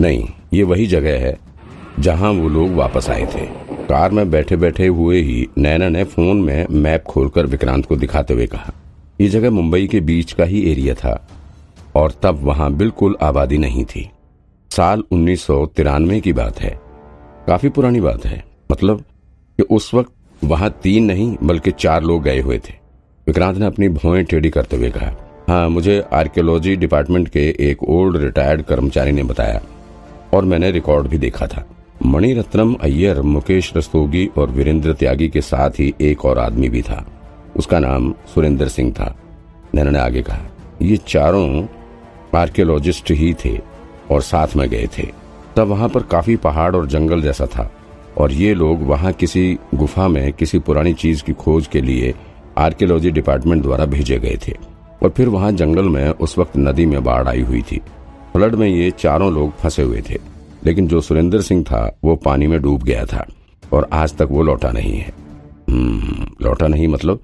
नहीं, ये वही जगह है जहाँ वो लोग वापस आए थे। कार में बैठे बैठे हुए ही नैना ने फ़ोन में मैप खोलकर विक्रांत को दिखाते हुए कहा, ये जगह मुंबई के बीच का ही एरिया था और तब वहाँ बिल्कुल आबादी नहीं थी। साल उन्नीस सौ तिरानवे की बात है। काफ़ी पुरानी बात है मतलब कि उस वक्त वहाँ तीन नहीं, बल्कि चार लोग गए हुए थे। विक्रांत ने अपनी भौएँ टेढ़ी करते हुए कहा हाँ मुझे आर्कियोलॉजी डिपार्टमेंट के एक ओल्ड रिटायर्ड कर्मचारी ने बताया। और मैंने रिकॉर्ड भी देखा था। मणिरत्नम, अय्यर, मुकेश रस्तोगी और वीरेंद्र त्यागी के साथ ही एक और आदमी भी था। उसका नाम सुरेंद्र सिंह था। नैना ने आगे कहा, ये चारों आर्कियोलॉजिस्ट ही थे और साथ में गए थे। तब वहाँ पर काफ़ी पहाड़ और जंगल जैसा था और ये लोग वहाँ किसी गुफा में किसी पुरानी चीज़ की खोज के लिए आर्कियोलॉजी डिपार्टमेंट द्वारा भेजे गए थे। और फिर वहाँ जंगल में उस वक्त नदी में बाढ़ आई हुई थी। फ्लड में ये चारों लोग फंसे हुए थे। लेकिन जो सुरेंद्र सिंह था वो पानी में डूब गया था और आज तक वो लौटा नहीं है। हम्म, लौटा नहीं मतलब?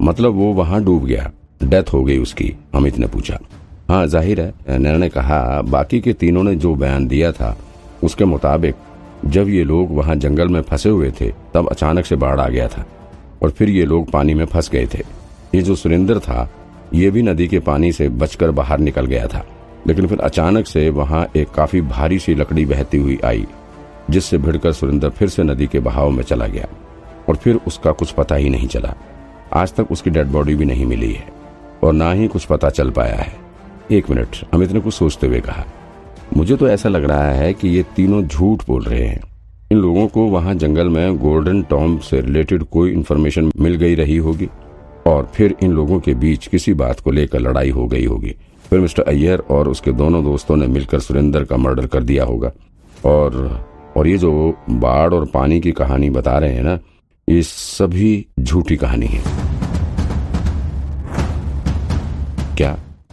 मतलब वो वहाँ डूब गया। डेथ हो गई उसकी अमित ने पूछा। हाँ ज़ाहिर है नैना ने कहा बाकी के तीनों ने जो बयान दिया था उसके मुताबिक जब ये लोग वहाँ जंगल में फंसे हुए थे तब अचानक से बाढ़ आ गया था और फिर ये लोग पानी में फंस गए थे। ये जो सुरेंद्र था ये भी नदी के पानी से बचकर बाहर निकल गया था। लेकिन फिर अचानक से वहाँ एक काफ़ी भारी सी लकड़ी बहती हुई आई, जिससे भिड़कर सुरेंद्र फिर से नदी के बहाव में चला गया, और फिर उसका कुछ पता ही नहीं चला। आज तक उसकी डेड बॉडी भी नहीं मिली है, और ना ही कुछ पता चल पाया है। एक मिनट अमित ने कुछ सोचते हुए कहा, मुझे तो ऐसा लग रहा है कि ये तीनों झूठ बोल रहे हैं। इन लोगों को वहाँ जंगल में गोल्डन टॉम से रिलेटेड कोई इन्फॉर्मेशन मिल गई रही होगी, और फिर इन लोगों के बीच किसी बात को लेकर लड़ाई हो गई होगी। फिर मिस्टर अय्यर और उसके दोनों दोस्तों ने मिलकर सुरेंद्र का मर्डर कर दिया होगा। और और ये जो बाढ़ और पानी की कहानी बता रहे हैं ना, ये सभी झूठी कहानी है। क्या?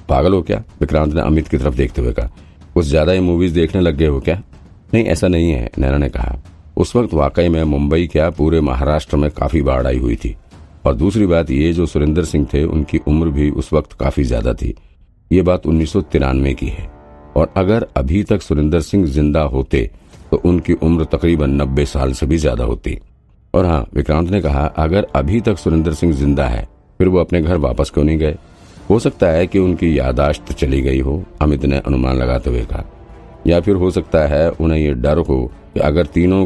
पागल हो क्या? विक्रांत ने अमित की तरफ़ देखते हुए कहा। कुछ ज़्यादा ही मूवीज़ देखने लग गए हो क्या? नहीं, ऐसा नहीं है, नैना ने कहा। उस वक्त वाकई में मुंबई क्या पूरे महाराष्ट्र में काफ़ी बाढ़ आई हुई थी। और दूसरी बात ये, जो सुरेंद्र सिंह थे, उनकी उम्र भी उस वक्त काफ़ी ज़्यादा थी। ये बात उन्नीस सौ तिरानवे की है। और अगर अभी तक सुरेंद्र सिंह ज़िंदा होते तो उनकी उम्र तकरीबन नब्बे साल से भी ज़्यादा होती। और हाँ विक्रांत ने कहा, अगर अभी तक सुरेंद्र सिंह ज़िंदा है, फिर वो अपने घर वापस क्यों नहीं गए? हो सकता है कि उनकी यादाश्त चली गई हो, अमित ने अनुमान लगाते हुए कहा। या फिर हो सकता है उन्हें ये डर हो कि अगर तीनों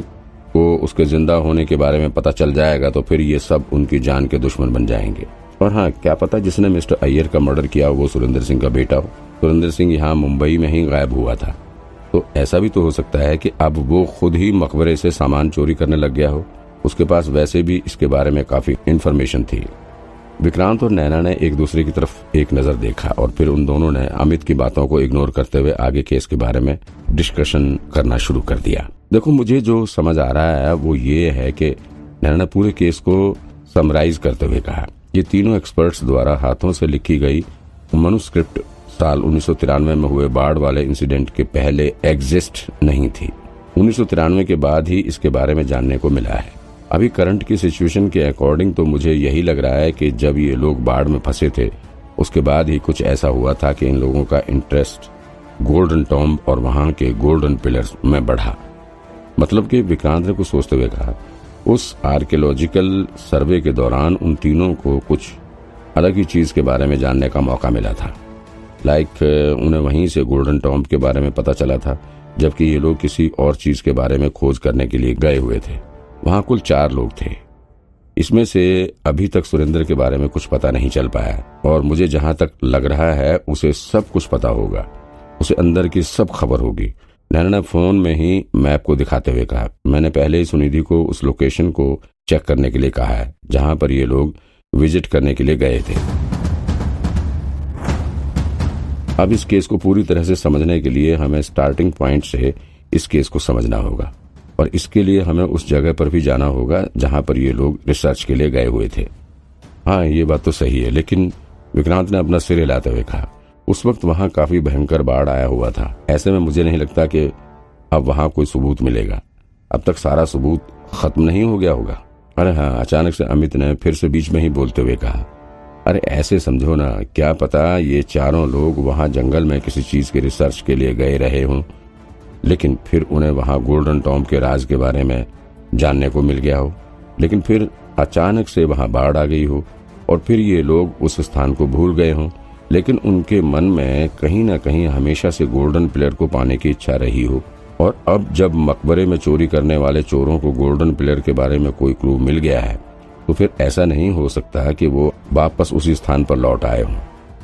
को उसके ज़िंदा होने के बारे में पता चल जाएगा तो फिर ये सब उनकी जान के दुश्मन बन जाएँगे। और हाँ क्या पता जिसने मिस्टर अय्यर का मर्डर किया वो सुरेंद्र सिंह का बेटा हो। सुरेंद्र सिंह यहाँ मुंबई में ही गायब हुआ था। तो ऐसा भी तो हो सकता है कि अब वो खुद ही मकबरे से सामान चोरी करने लग गया हो। उसके पास वैसे भी इसके बारे में काफ़ी इन्फॉर्मेशन थी। विक्रांत और नैना ने एक दूसरे की तरफ़ एक नज़र देखा और फिर उन दोनों ने अमित की बातों को इग्नोर करते हुए आगे केस के बारे में डिस्कशन करना शुरू कर दिया। देखो, मुझे जो समझ आ रहा है, वो ये है कि नैना ने पूरे केस को समराइज करते हुए कहा। ये तीनों एक्सपर्ट्स द्वारा हाथों से लिखी गई मनुस्क्रिप्ट साल उन्नीस सौ तिरानवे में हुए बाढ़ वाले इंसिडेंट के पहले एग्जिस्ट नहीं थी। उन्नीस सौ तिरानवे के बाद ही इसके बारे में जानने को मिला है। अभी करंट की सिचुएशन के अकॉर्डिंग तो मुझे यही लग रहा है कि जब ये लोग बाढ़ में फंसे थे, उसके बाद ही कुछ ऐसा हुआ था कि इन लोगों का इंटरेस्ट गोल्डन टॉम्ब और वहाँ के गोल्डन पिलर्स में बढ़ा। मतलब कि विक्रांत ने कुछ सोचते हुए कहा उस आर्कियोलॉजिकल सर्वे के दौरान उन तीनों को कुछ अलग ही चीज़ के बारे में जानने का मौका मिला था। लाइक उन्हें वहीं से गोल्डन टॉम्ब के बारे में पता चला था, जबकि ये लोग किसी और चीज़ के बारे में खोज करने के लिए गए हुए थे। वहाँ कुल चार लोग थे। इसमें से अभी तक सुरेंद्र के बारे में कुछ पता नहीं चल पाया, और मुझे जहाँ तक लग रहा है, उसे सब कुछ पता होगा। उसे अंदर की सब खबर होगी। नैना ने फ़ोन में ही मैप को दिखाते हुए कहा। मैंने पहले ही सुनिधि को उस लोकेशन को चेक करने के लिए कहा है, जहाँ पर ये लोग विज़िट करने के लिए गए थे। अब इस केस को पूरी तरह से समझने के लिए हमें स्टार्टिंग पॉइंट से इस केस को समझना होगा, और इसके लिए हमें उस जगह पर भी जाना होगा, जहाँ पर ये लोग रिसर्च के लिए गए हुए थे। हाँ ये बात तो सही है, लेकिन विक्रांत ने अपना सिर हिलाते हुए कहा उस वक्त वहाँ काफ़ी भयंकर बाढ़ आया हुआ था। ऐसे में मुझे नहीं लगता कि अब वहाँ कोई सबूत मिलेगा। अब तक सारा सबूत खत्म नहीं हो गया होगा। अरे हाँ अचानक से अमित ने फिर से बीच में ही बोलते हुए कहा, अरे ऐसे समझो ना, क्या पता ये चारों लोग वहाँ जंगल में किसी चीज़ के रिसर्च के लिए गए रहे हों। लेकिन फिर उन्हें वहाँ गोल्डन टॉम के राज के बारे में जानने को मिल गया हो। लेकिन फिर अचानक से वहाँ बाढ़ आ गई हो और फिर ये लोग उस स्थान को भूल गए हों। लेकिन उनके मन में कहीं ना कहीं हमेशा से गोल्डन प्लेयर को पाने की इच्छा रही हो। और अब जब मकबरे में चोरी करने वाले चोरों को गोल्डन प्लेयर के बारे में कोई क्लू मिल गया है तो फिर ऐसा नहीं हो सकता कि वो वापस उसी स्थान पर लौट आए हों।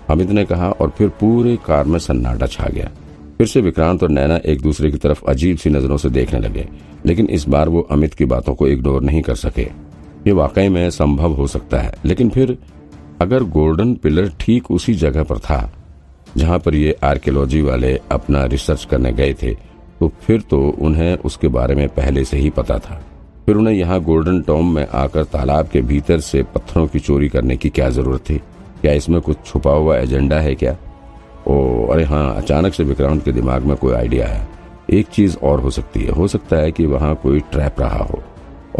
अमित ने कहा और फिर पूरे कार में सन्नाटा छा गया। फिर से विक्रांत और नैना एक दूसरे की तरफ़ अजीब सी नज़रों से देखने लगे, लेकिन इस बार वो अमित की बातों को इग्नोर नहीं कर सके। ये वाकई में संभव हो सकता है, लेकिन फिर अगर गोल्डन पिलर ठीक उसी जगह पर था, जहाँ पर ये आर्कियोलॉजी वाले अपना रिसर्च करने गए थे तो फिर तो उन्हें उसके बारे में पहले से ही पता था। फिर उन्हें यहाँ गोल्डन टॉम में आकर तालाब के भीतर से पत्थरों की चोरी करने की क्या ज़रूरत थी? क्या इसमें कुछ छुपा हुआ एजेंडा है क्या? ओ, अरे हाँ अचानक से विक्रांत के दिमाग में कोई आइडिया है एक चीज़ और हो सकती है। हो सकता है कि वहाँ कोई ट्रैप रहा हो,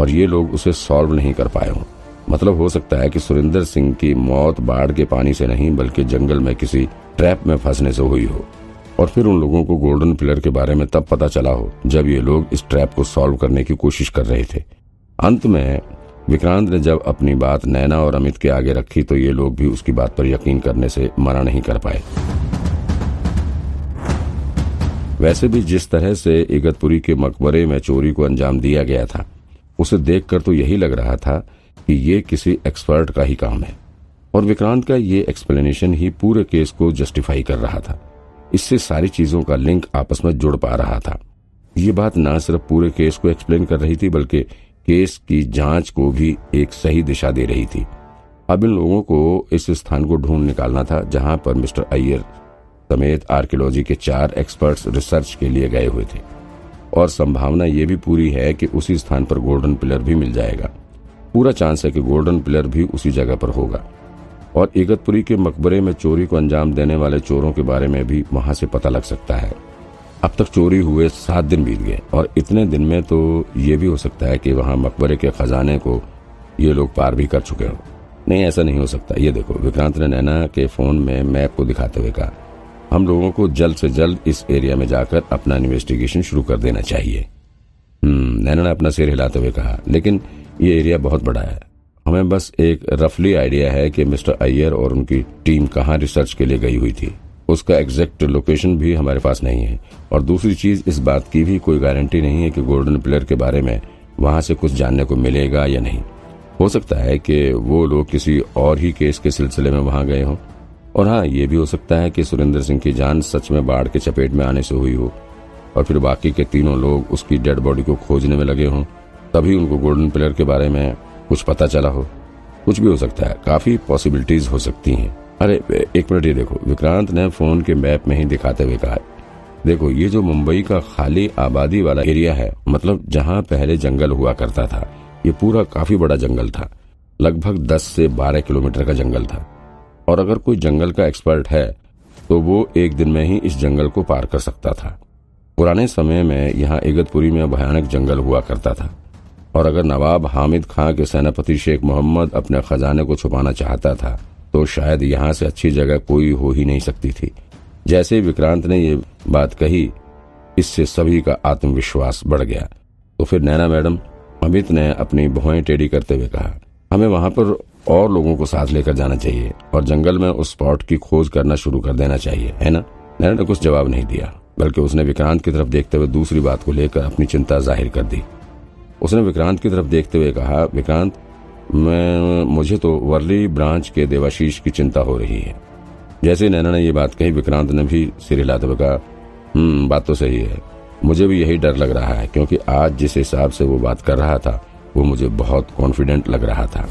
और ये लोग उसे सॉल्व नहीं कर पाए हों। मतलब हो सकता है कि सुरेंद्र सिंह की मौत बाढ़ के पानी से नहीं, बल्कि जंगल में किसी ट्रैप में फंसने से हुई हो। और फिर उन लोगों को गोल्डन पिलर के बारे में तब पता चला हो, जब ये लोग इस ट्रैप को सॉल्व करने की कोशिश कर रहे थे। अंत में, विक्रांत ने जब अपनी बात नैना और अमित के आगे रखी तो ये लोग भी उसकी बात पर यकीन करने से मना नहीं कर पाए। वैसे भी जिस तरह से इगतपुरी के मकबरे में चोरी को अंजाम दिया गया था, उसे देखकर तो यही लग रहा था कि ये किसी एक्सपर्ट का ही काम है। और विक्रांत का ये एक्सप्लेनेशन ही पूरे केस को जस्टिफाई कर रहा था। इससे सारी चीज़ों का लिंक आपस में जुड़ पा रहा था। ये बात न सिर्फ़ पूरे केस को एक्सप्लेन कर रही थी, बल्कि केस की जाँच को भी एक सही दिशा दे रही थी। अब इन लोगों को इस स्थान को ढूंढ निकालना था, जहाँ पर मिस्टर अय्यर समेत आर्कियोलॉजी के चार एक्सपर्ट्स रिसर्च के लिए गए हुए थे। और संभावना ये भी पूरी है कि उसी स्थान पर गोल्डन पिलर भी मिल जाएगा। पूरा चांस है कि गोल्डन पिलर भी उसी जगह पर होगा। और इगतपुरी के मकबरे में चोरी को अंजाम देने वाले चोरों के बारे में भी वहाँ से पता लग सकता है। अब तक चोरी हुए सात दिन बीत गए, और इतने दिन में तो ये भी हो सकता है कि वहाँ मकबरे के खजाने को ये लोग पार भी कर चुके हो। नहीं, ऐसा नहीं हो सकता। ये देखो, विक्रांत ने नैना के फ़ोन में मैप को दिखाते हुए कहा, हम लोगों को जल्द से जल्द इस एरिया में जाकर अपना इन्वेस्टिगेशन शुरू कर देना चाहिए। हम्म नैना ने अपना सिर हिलाते हुए कहा, लेकिन ये एरिया बहुत बड़ा है। हमें बस एक रफली आइडिया है कि मिस्टर अय्यर और उनकी टीम कहाँ रिसर्च के लिए गई हुई थी। उसका एग्जैक्ट लोकेशन भी हमारे पास नहीं है। और दूसरी चीज़, इस बात की भी कोई गारंटी नहीं है कि गोल्डन प्लेयर के बारे में वहाँ से कुछ जानने को मिलेगा या नहीं। हो सकता है कि वो लोग किसी और ही केस के सिलसिले में वहाँ गए हों। और हाँ ये भी हो सकता है कि सुरेंद्र सिंह की जान सच में बाढ़ के चपेट में आने से हुई हो। और फिर बाकी के तीनों लोग उसकी डेड बॉडी को खोजने में लगे हों। तभी उनको गोल्डन प्लेयर के बारे में कुछ पता चला हो। कुछ भी हो सकता है, काफ़ी पॉसिबिलिटीज हो सकती हैं। अरे, एक मिनट ये देखो, विक्रांत ने फ़ोन के मैप में ही दिखाते हुए कहा, देखो, ये जो मुंबई का खाली आबादी वाला एरिया है मतलब जहाँ पहले जंगल हुआ करता था, ये पूरा काफ़ी बड़ा जंगल था, लगभग 10 से 12 किलोमीटर का जंगल था। और अगर कोई जंगल का एक्सपर्ट है तो वो एक दिन में ही इस जंगल को पार कर सकता था। पुराने समय में यहाँ इगतपुरी में भयानक जंगल हुआ करता था। और अगर नवाब हामिद खां के सेनापति शेख मोहम्मद अपने खजाने को छुपाना चाहता था तो शायद यहाँ से अच्छी जगह कोई हो ही नहीं सकती थी। जैसे विक्रांत ने ये बात कही, इससे सभी का आत्मविश्वास बढ़ गया। तो फिर नैना मैडम, अमित ने अपनी भुआई टेढ़ी करते हुए कहा, हमें वहाँ पर और लोगों को साथ लेकर जाना चाहिए और जंगल में उस स्पॉट की खोज करना शुरू कर देना चाहिए, है ना? नैना ने कुछ जवाब नहीं दिया, बल्कि उसने विक्रांत की तरफ़ देखते हुए दूसरी बात को लेकर अपनी चिंता ज़ाहिर कर दी। उसने विक्रांत की तरफ़ देखते हुए कहा, विक्रांत, मैं, मुझे तो वर्ली ब्रांच के देवाशीष की चिंता हो रही है। जैसे नैना ने यह बात कही, विक्रांत ने भी सिर हिलाते हुए कहा हम्म बात तो सही है। मुझे भी यही डर लग रहा है, क्योंकि आज जिस हिसाब से वो बात कर रहा था, वो मुझे बहुत कॉन्फिडेंट लग रहा था।